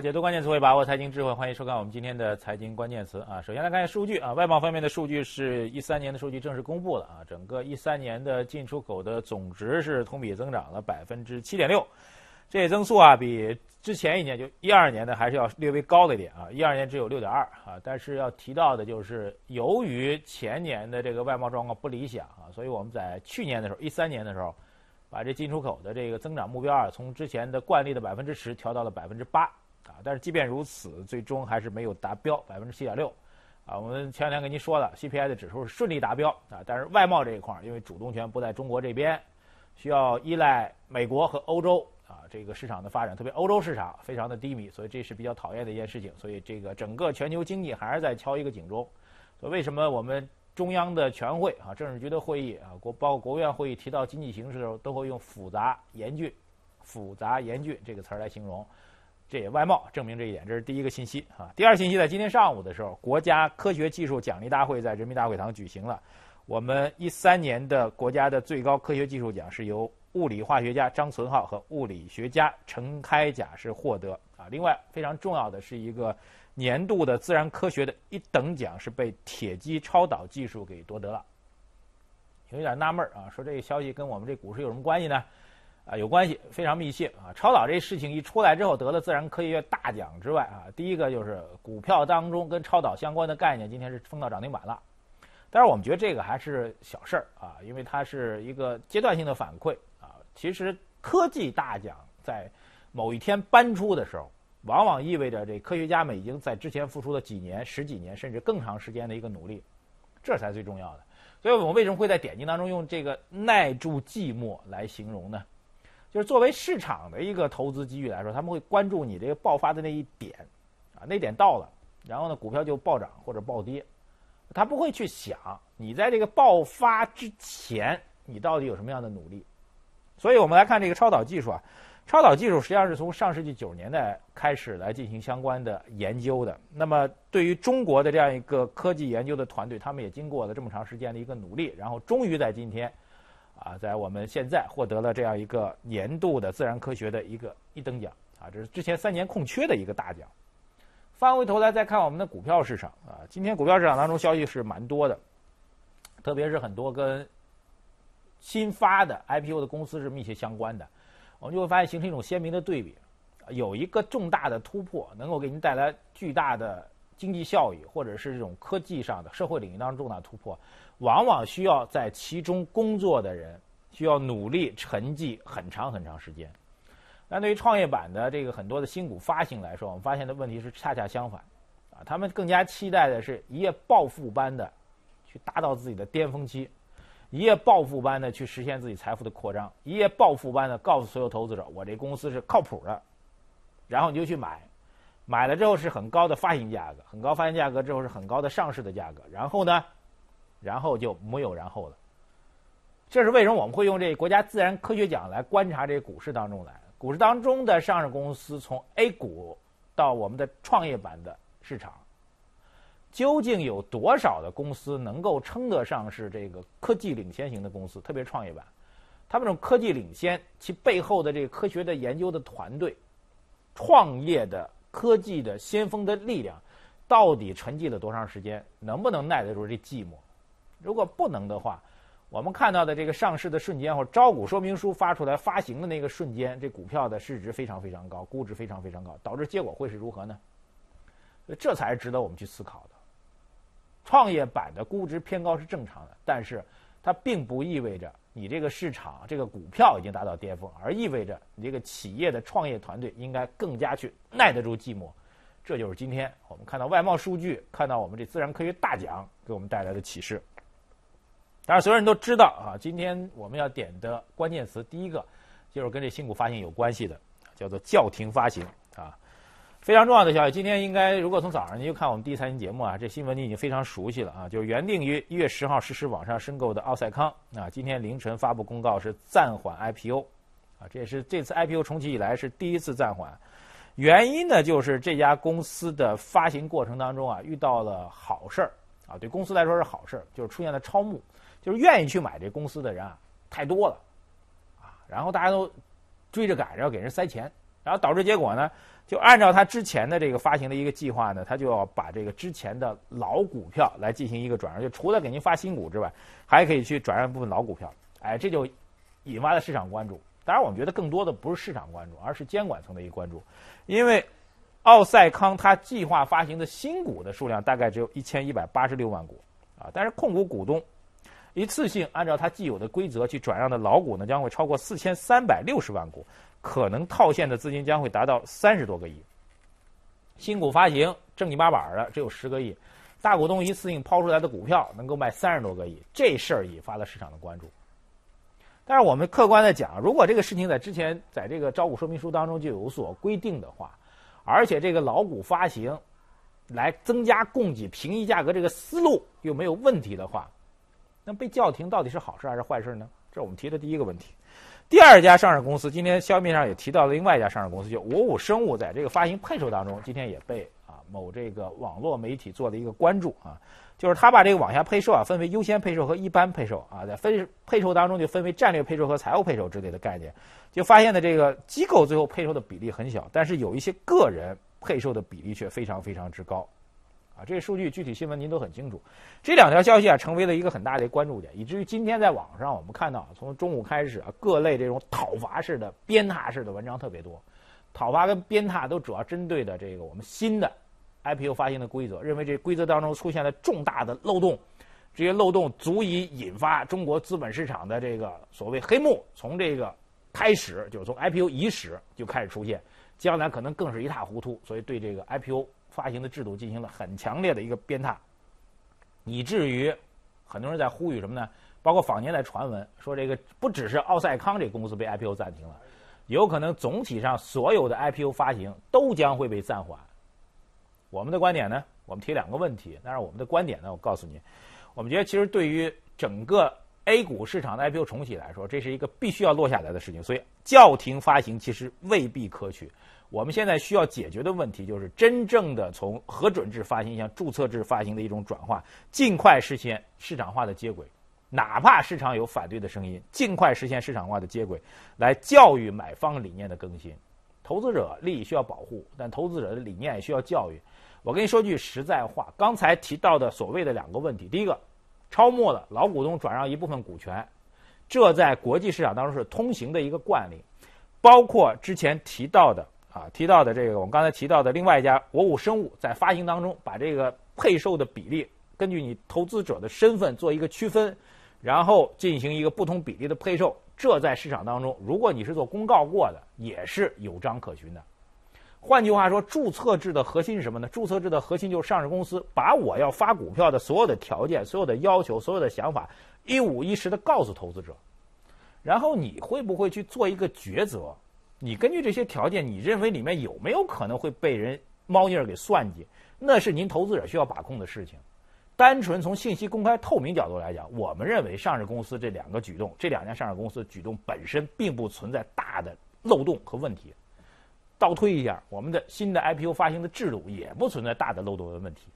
解读关键词汇，把握财经智慧，欢迎收看我们今天的财经关键词啊。首先来看下数据啊，外贸方面的数据是一三年的数据正式公布了啊，整个一三年的进出口的总值是同比增长了百分之七点六，这增速啊比之前一年就一二年的还是要略微高了一点啊，一二年只有六点二啊，但是要提到的就是由于前年的这个外贸状况不理想啊，所以我们在去年的时候，一三年的时候，把这进出口的这个增长目标啊，从之前的惯例的百分之十调到了百分之八。啊，但是即便如此，最终还是没有达标，百分之七点六。啊，我们前两天跟您说了，CPI 的指数是顺利达标啊，但是外贸这一块儿，因为主动权不在中国这边，需要依赖美国和欧洲啊这个市场的发展，特别欧洲市场非常的低迷，所以这是比较讨厌的一件事情。所以这个整个全球经济还是在敲一个警钟。所以为什么我们中央的全会啊、政治局的会议啊、国包括国务院会议提到经济形势的时候，都会用复杂严峻、复杂严峻这个词儿来形容。这也外贸证明这一点，这是第一个信息啊。第二信息在今天上午的时候，国家科学技术奖励大会在人民大会堂举行了。我们一三年的国家的最高科学技术奖是由物理化学家张存浩和物理学家陈开甲是获得啊。另外非常重要的是一个年度的自然科学的一等奖是被铁基超导技术给夺得了。有点纳闷啊，说这个消息跟我们这股市有什么关系呢？啊，有关系，非常密切啊！超导这事情一出来之后，得了自然科学大奖之外啊，第一个就是股票当中跟超导相关的概念，今天是封到涨停板了。但是我们觉得这个还是小事儿啊，因为它是一个阶段性的反馈啊。其实科技大奖在某一天颁出的时候，往往意味着这科学家们已经在之前付出了几年、十几年甚至更长时间的一个努力，这才最重要的。所以我们为什么会在点击当中用这个耐住寂寞来形容呢？就是作为市场的一个投资机遇来说，他们会关注你这个爆发的那一点，啊，那点到了，然后呢，股票就暴涨或者暴跌，他不会去想你在这个爆发之前你到底有什么样的努力。所以我们来看这个超导技术啊，超导技术实际上是从上世纪九十年代开始来进行相关的研究的。那么对于中国的这样一个科技研究的团队，他们也经过了这么长时间的一个努力，然后终于在今天。啊，在我们现在获得了这样一个年度的自然科学的一个一等奖啊，这是之前三年空缺的一个大奖。翻回头来再看我们的股票市场啊，今天股票市场当中消息是蛮多的，特别是很多跟新发的 IPO 的公司是密切相关的，我们就会发现形成一种鲜明的对比，有一个重大的突破能够给您带来巨大的经济效益，或者是这种科技上的社会领域当中重大突破。往往需要在其中工作的人需要努力沉寂很长很长时间。但对于创业板的这个很多的新股发行来说，我们发现的问题是恰恰相反，啊，他们更加期待的是一夜暴富般的去达到自己的巅峰期，一夜暴富般的去实现自己财富的扩张，一夜暴富般的告诉所有投资者，我这公司是靠谱的，然后你就去买，买了之后是很高的发行价格，很高发行价格之后是很高的上市的价格，然后呢？然后就没有然后了。这是为什么我们会用这国家自然科学奖来观察这个股市当中来？股市当中的上市公司从 A 股到我们的创业板的市场，究竟有多少的公司能够称得上是这个科技领先型的公司？特别创业板，他们这种科技领先，其背后的这个科学的研究的团队、创业的科技的先锋的力量，到底沉寂了多长时间？能不能耐得住这寂寞？如果不能的话，我们看到的这个上市的瞬间或招股说明书发出来发行的那个瞬间，这股票的市值非常非常高，估值非常非常高，导致结果会是如何呢？这才是值得我们去思考的。创业板的估值偏高是正常的，但是它并不意味着你这个市场这个股票已经达到巅峰，而意味着你这个企业的创业团队应该更加去耐得住寂寞。这就是今天我们看到外贸数据，看到我们这自然科学大奖给我们带来的启示。当然，所有人都知道啊，今天我们要点的关键词，第一个就是跟这新股发行有关系的，叫做叫停发行啊，非常重要的消息。今天应该，如果从早上您就看我们第一财经节目啊，这新闻你已经非常熟悉了啊，就是原定于一月十号实施网上申购的奥赛康啊，今天凌晨发布公告是暂缓 IPO 啊，这也是这次 IPO 重启以来是第一次暂缓。原因呢，就是这家公司的发行过程当中啊，遇到了好事儿啊，对公司来说是好事儿，就是出现了超募。就是愿意去买这公司的人啊，太多了，啊，然后大家都追着赶着要给人塞钱，然后导致结果呢，就按照他之前的这个发行的一个计划呢，他就要把这个之前的老股票来进行一个转让，就除了给您发新股之外，还可以去转让部分老股票。哎，这就引发了市场关注。当然，我们觉得更多的不是市场关注，而是监管层的一个关注，因为奥赛康它计划发行的新股的数量大概只有一千一百八十六万股啊，但是控股股东。一次性按照它既有的规则去转让的老股呢，将会超过四千三百六十万股，可能套现的资金将会达到三十多个亿。新股发行正经八百的只有十个亿，大股东一次性抛出来的股票能够卖三十多个亿，这事儿引发了市场的关注。但是我们客观的讲，如果这个事情在之前在这个招股说明书当中就有所规定的话，而且这个老股发行来增加供给、平抑价格这个思路又没有问题的话。那被叫停到底是好事还是坏事呢？这是我们提的第一个问题。第二家上市公司，今天消面上也提到了另外一家上市公司，就五五生物，在这个发行配售当中，今天也被啊某这个网络媒体做了一个关注啊，就是他把这个网下配售啊分为优先配售和一般配售啊，在分配售当中就分为战略配售和财务配售之类的概念，就发现的这个机构最后配售的比例很小，但是有一些个人配售的比例却非常非常之高。啊，这些数据具体新闻您都很清楚。这两条消息啊，成为了一个很大的关注点，以至于今天在网上我们看到，从中午开始啊，各类这种讨伐式的、鞭挞式的文章特别多。讨伐跟鞭挞都主要针对的这个我们新的 IPO 发行的规则，认为这规则当中出现了重大的漏洞，这些漏洞足以引发中国资本市场的这个所谓黑幕，从这个开始就是从 IPO 伊始就开始出现，将来可能更是一塌糊涂。所以对这个 IPO。发行的制度进行了很强烈的一个鞭挞，以至于很多人在呼吁什么呢？包括坊间在传闻说，这个不只是奥赛康这公司被 IPO 暂停了，有可能总体上所有的 IPO 发行都将会被暂缓。我们的观点呢？我们提两个问题，但是我们的观点呢？我告诉你，我们觉得其实对于整个 A 股市场的 IPO 重启来说，这是一个必须要落下来的事情，所以叫停发行其实未必可取。我们现在需要解决的问题就是真正的从核准制发行向注册制发行的一种转化，尽快实现市场化的接轨，哪怕市场有反对的声音，尽快实现市场化的接轨，来教育买方理念的更新。投资者利益需要保护，但投资者的理念也需要教育。我跟你说句实在话，刚才提到的所谓的两个问题，第一个，超末了老股东转让一部分股权，这在国际市场当中是通行的一个惯例，包括之前提到的。啊，提到的这个，我们刚才提到的另外一家国五生物，在发行当中把这个配售的比例，根据你投资者的身份做一个区分，然后进行一个不同比例的配售，这在市场当中，如果你是做公告过的，也是有章可循的。换句话说，注册制的核心是什么呢？注册制的核心就是上市公司把我要发股票的所有的条件、所有的要求、所有的想法一五一十的告诉投资者，然后你会不会去做一个抉择？你根据这些条件，你认为里面有没有可能会被人猫腻儿给算计？那是您投资者需要把控的事情。单纯从信息公开透明角度来讲，我们认为上市公司这两个举动，这两家上市公司举动本身并不存在大的漏洞和问题。倒推一下，我们的新的 IPO 发行的制度也不存在大的漏洞和问题。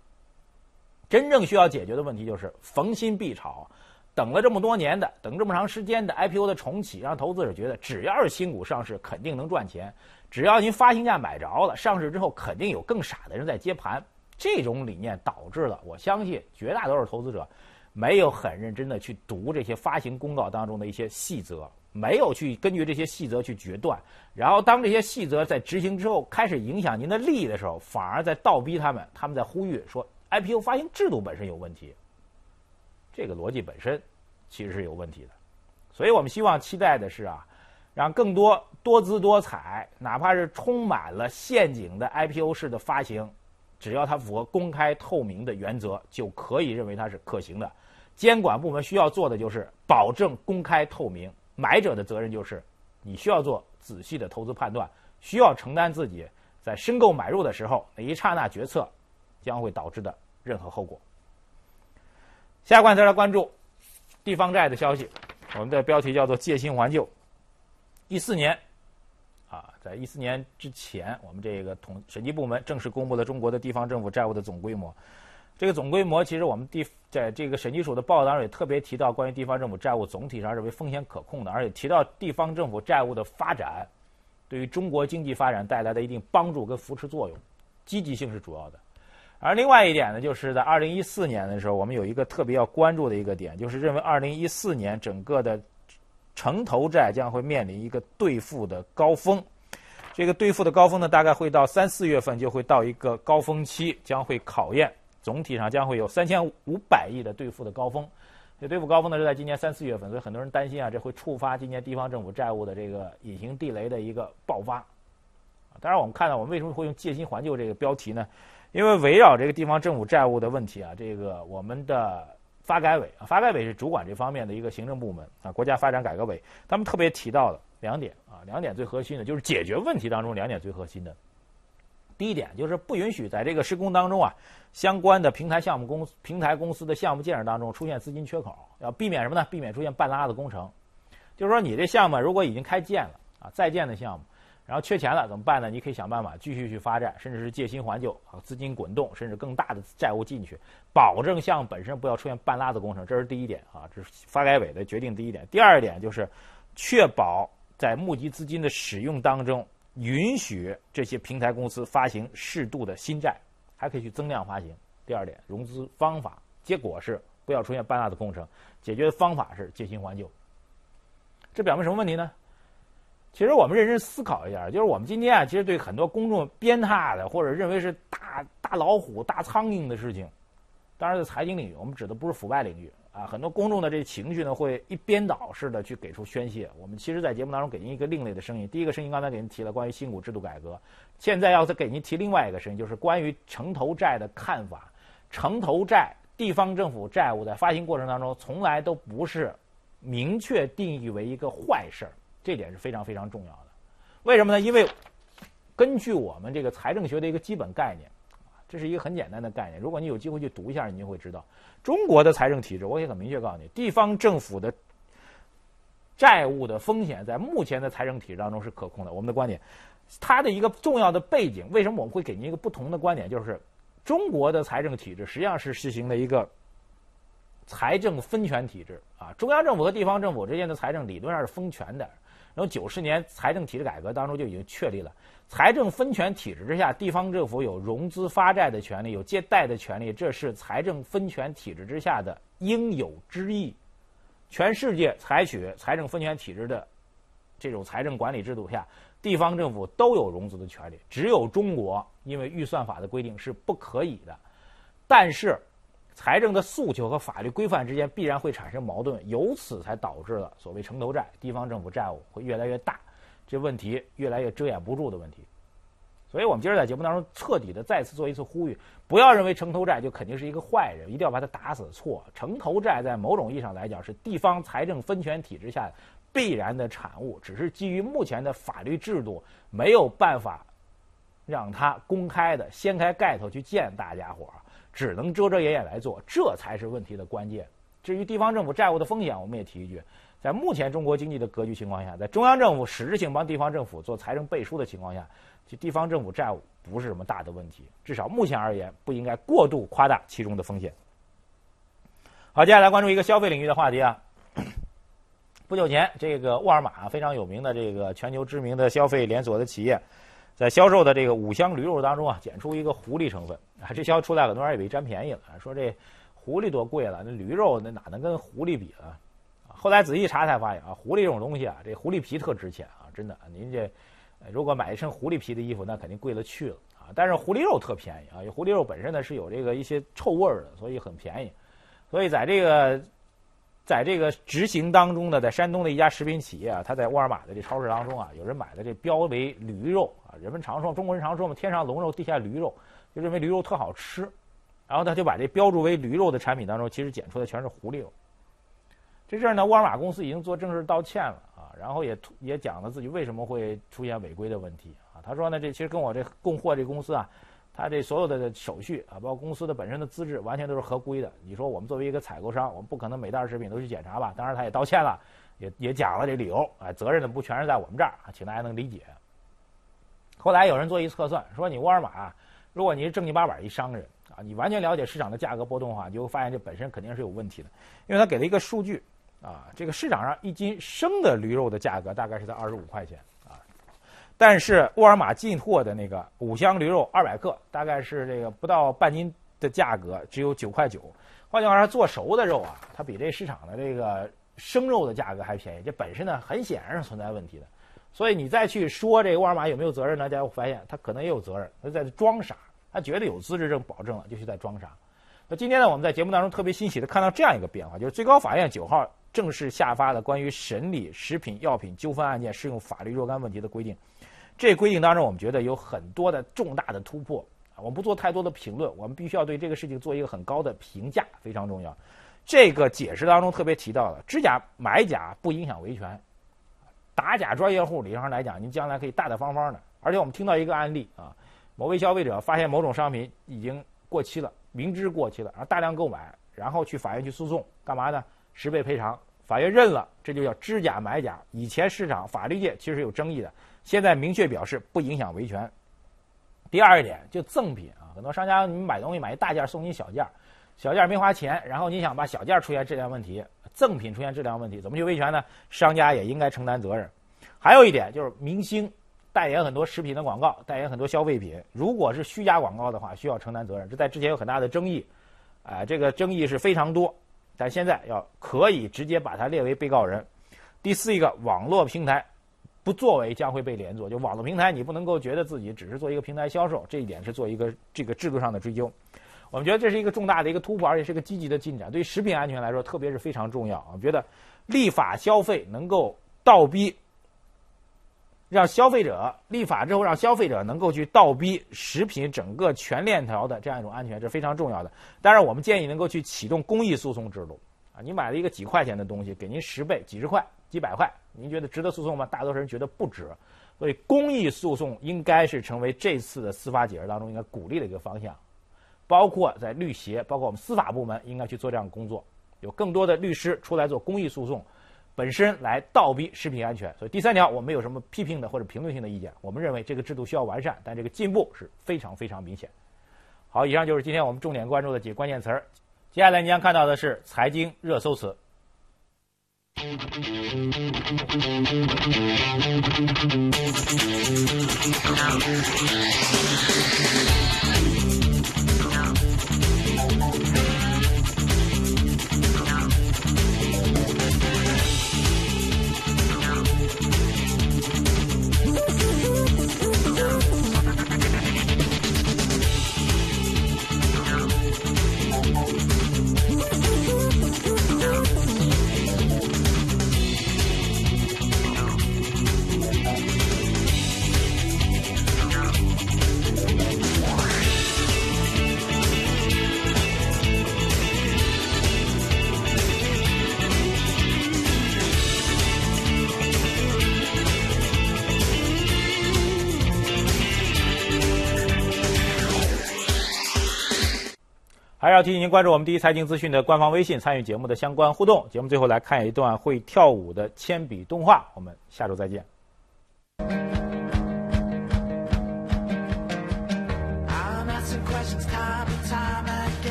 真正需要解决的问题就是逢新必炒。等了这么多年的，等这么长时间的 IPO 的重启，让投资者觉得只要是新股上市，肯定能赚钱。只要您发行价买着了，上市之后肯定有更傻的人在接盘。这种理念导致了，我相信绝大多数投资者没有很认真的去读这些发行公告当中的一些细则，没有去根据这些细则去决断。然后当这些细则在执行之后开始影响您的利益的时候，反而在倒逼他们，他们在呼吁说 IPO 发行制度本身有问题。这个逻辑本身其实是有问题的，所以我们希望期待的是啊，让更多多姿多彩，哪怕是充满了陷阱的 IPO 式的发行，只要它符合公开透明的原则，就可以认为它是可行的。监管部门需要做的就是保证公开透明，买者的责任就是你需要做仔细的投资判断，需要承担自己在申购买入的时候那一刹那决策将会导致的任何后果。下关再来关注地方债的消息，我们的标题叫做“借新还旧”。一四年，啊，在一四年之前，我们这个统审计部门正式公布了中国的地方政府债务的总规模。这个总规模，其实我们地在这个审计署的报道当中也特别提到，关于地方政府债务总体上认为风险可控的，而且提到地方政府债务的发展，对于中国经济发展带来的一定帮助跟扶持作用，积极性是主要的。而另外一点呢，就是在二零一四年的时候，我们有一个特别要关注的一个点，就是认为二零一四年整个的城投债将会面临一个兑付的高峰。这个兑付的高峰呢，大概会到三四月份就会到一个高峰期，将会考验总体上将会有三千五百亿的兑付的高峰。这兑付高峰呢是在今年三四月份，所以很多人担心啊，这会触发今年地方政府债务的这个隐形地雷的一个爆发。当然，我们看到我们为什么会用“借新还旧”这个标题呢？因为围绕这个地方政府债务的问题啊，这个我们的发改委啊，发改委是主管这方面的一个行政部门啊，国家发展改革委，他们特别提到了两点啊，两点最核心的就是解决问题当中两点最核心的。第一点就是不允许在这个施工当中啊，相关的平台项目公平台公司的项目建设当中出现资金缺口，要避免什么呢？避免出现半拉的工程。就是说，你这项目如果已经开建了啊，在建的项目。然后缺钱了怎么办呢？你可以想办法继续去发债，甚至是借新还旧啊，资金滚动，甚至更大的债务进去，保证项目本身不要出现半拉子工程。这是第一点啊，这是发改委的决定。第一点，第二点就是确保在募集资金的使用当中，允许这些平台公司发行适度的新债，还可以去增量发行。第二点，融资方法结果是不要出现半拉子工程，解决的方法是借新还旧。这表明什么问题呢？其实我们认真思考一下，就是我们今天啊，其实对很多公众鞭挞的或者认为是大大老虎、大苍蝇的事情，当然在财经领域，我们指的不是腐败领域啊。很多公众的这情绪呢，会一边倒式的去给出宣泄。我们其实，在节目当中给您一个另类的声音。第一个声音刚才给您提了关于新股制度改革，现在要再给您提另外一个声音，就是关于城投债的看法。城投债、地方政府债务在发行过程当中，从来都不是明确定义为一个坏事儿。这点是非常非常重要的，为什么呢？因为根据我们这个财政学的一个基本概念，这是一个很简单的概念。如果你有机会去读一下，你就会知道，中国的财政体制，我也很明确告诉你，地方政府的债务的风险在目前的财政体制当中是可控的。我们的观点，它的一个重要的背景，为什么我们会给您一个不同的观点？就是中国的财政体制实际上是实行的一个。财政分权体制啊，中央政府和地方政府之间的财政理论上是分权的。然后九十年财政体制改革当中就已经确立了，财政分权体制之下，地方政府有融资发债的权利，有借贷的权利，这是财政分权体制之下的应有之义。全世界采取财政分权体制的这种财政管理制度下，地方政府都有融资的权利，只有中国因为预算法的规定是不可以的。但是。财政的诉求和法律规范之间必然会产生矛盾，由此才导致了所谓城投债、地方政府债务会越来越大，这问题越来越遮掩不住的问题。所以我们今儿在节目当中彻底的再次做一次呼吁：不要认为城投债就肯定是一个坏人，一定要把它打死。错，城投债在某种意义上来讲是地方财政分权体制下必然的产物，只是基于目前的法律制度没有办法让它公开的掀开盖头去见大家伙儿。只能遮遮掩掩来做，这才是问题的关键。至于地方政府债务的风险，我们也提一句：在目前中国经济的格局情况下，在中央政府实质性帮地方政府做财政背书的情况下，其地方政府债务不是什么大的问题。至少目前而言，不应该过度夸大其中的风险。好，接下来关注一个消费领域的话题啊。不久前，这个沃尔玛非常有名的这个全球知名的消费连锁的企业。在销售的这个五香驴肉当中啊，检出一个狐狸成分啊，这消息出来，很多人以为占便宜了，说这狐狸多贵了，那驴肉那哪能跟狐狸比呢？后来仔细查才发现啊，狐狸这种东西啊，这狐狸皮特值钱啊，真的，您这如果买一身狐狸皮的衣服，那肯定贵了去了啊。但是狐狸肉特便宜啊，狐狸肉本身呢是有这个一些臭味儿的，所以很便宜。所以在这个。在这个执行当中呢，在山东的一家食品企业啊，他在沃尔玛的这超市当中啊，有人买的这标为驴肉啊，人们常说中国人常说嘛，天上龙肉，地下驴肉，就认为驴肉特好吃，然后他就把这标注为驴肉的产品当中，其实检出的全是狐狸肉。这事儿呢，沃尔玛公司已经做正式道歉了啊，然后也也讲了自己为什么会出现违规的问题啊。他说呢，这其实跟我这供货这公司啊。他这所有的手续啊，包括公司的本身的资质，完全都是合规的。你说我们作为一个采购商，我们不可能每袋食品都去检查吧？当然，他也道歉了，也也讲了这理由。哎，责任呢不全是在我们这儿啊，请大家能理解。后来有人做一测算，说你沃尔玛，如果你是正经八百一商人啊，你完全了解市场的价格波动的话，你就会发现这本身肯定是有问题的。因为他给了一个数据啊，这个市场上一斤生的驴肉的价格大概是在二十五块钱，但是沃尔玛进货的那个五香驴肉二百克，大概是这个不到半斤的价格，只有九块九。换句话说，做熟的肉啊，它比这市场的这个生肉的价格还便宜。这本身呢，很显然是存在问题的。所以你再去说这个沃尔玛有没有责任呢？大家会发现，他可能也有责任，他在装傻，他觉得有资质证保证了，就是在装傻。那今天呢，我们在节目当中特别欣喜的看到这样一个变化，就是最高法院九号正式下发了关于审理食品药品纠纷案件适用法律若干问题的规定。这规定当中，我们觉得有很多的重大的突破啊！我们不做太多的评论，我们必须要对这个事情做一个很高的评价，非常重要。这个解释当中特别提到了，知假买假不影响维权，打假专业户理论上来讲，您将来可以大大方方的。而且我们听到一个案例啊，某位消费者发现某种商品已经过期了，明知过期了，然后大量购买，然后去法院去诉讼，干嘛呢？十倍赔偿，法院认了，这就叫知假买假。以前市场法律界其实有争议的。现在明确表示不影响维权。第二一点，就赠品啊，很多商家你买东西买一大件送你小件，小件没花钱，然后你想把小件出现质量问题，赠品出现质量问题，怎么去维权呢？商家也应该承担责任。还有一点就是明星代言很多食品的广告，代言很多消费品，如果是虚假广告的话，需要承担责任。这在之前有很大的争议，啊，这个争议是非常多，但现在要可以直接把它列为被告人。第四一个，网络平台。不作为将会被连坐，就网络平台，你不能够觉得自己只是做一个平台销售，这一点是做一个这个制度上的追究。我们觉得这是一个重大的一个突破，而且是一个积极的进展，对于食品安全来说，特别是非常重要。我觉得立法消费能够倒逼，让消费者立法之后，让消费者能够去倒逼食品整个全链条的这样一种安全，是非常重要的。当然，我们建议能够去启动公益诉讼制度。啊，你买了一个几块钱的东西，给您十倍、几十块、几百块，您觉得值得诉讼吗？大多数人觉得不值，所以公益诉讼应该是成为这次的司法解释当中应该鼓励的一个方向，包括在律协，包括我们司法部门应该去做这样的工作，有更多的律师出来做公益诉讼，本身来倒逼食品安全。所以第三条，我们有什么批评的或者评论性的意见？我们认为这个制度需要完善，但这个进步是非常非常明显。好，以上就是今天我们重点关注的几个关键词儿。接下来你将看到的是财经热搜词。还是要提醒您关注我们第一财经资讯的官方微信，参与节目的相关互动。节目最后来看一段会跳舞的铅笔动画，我们下周再见。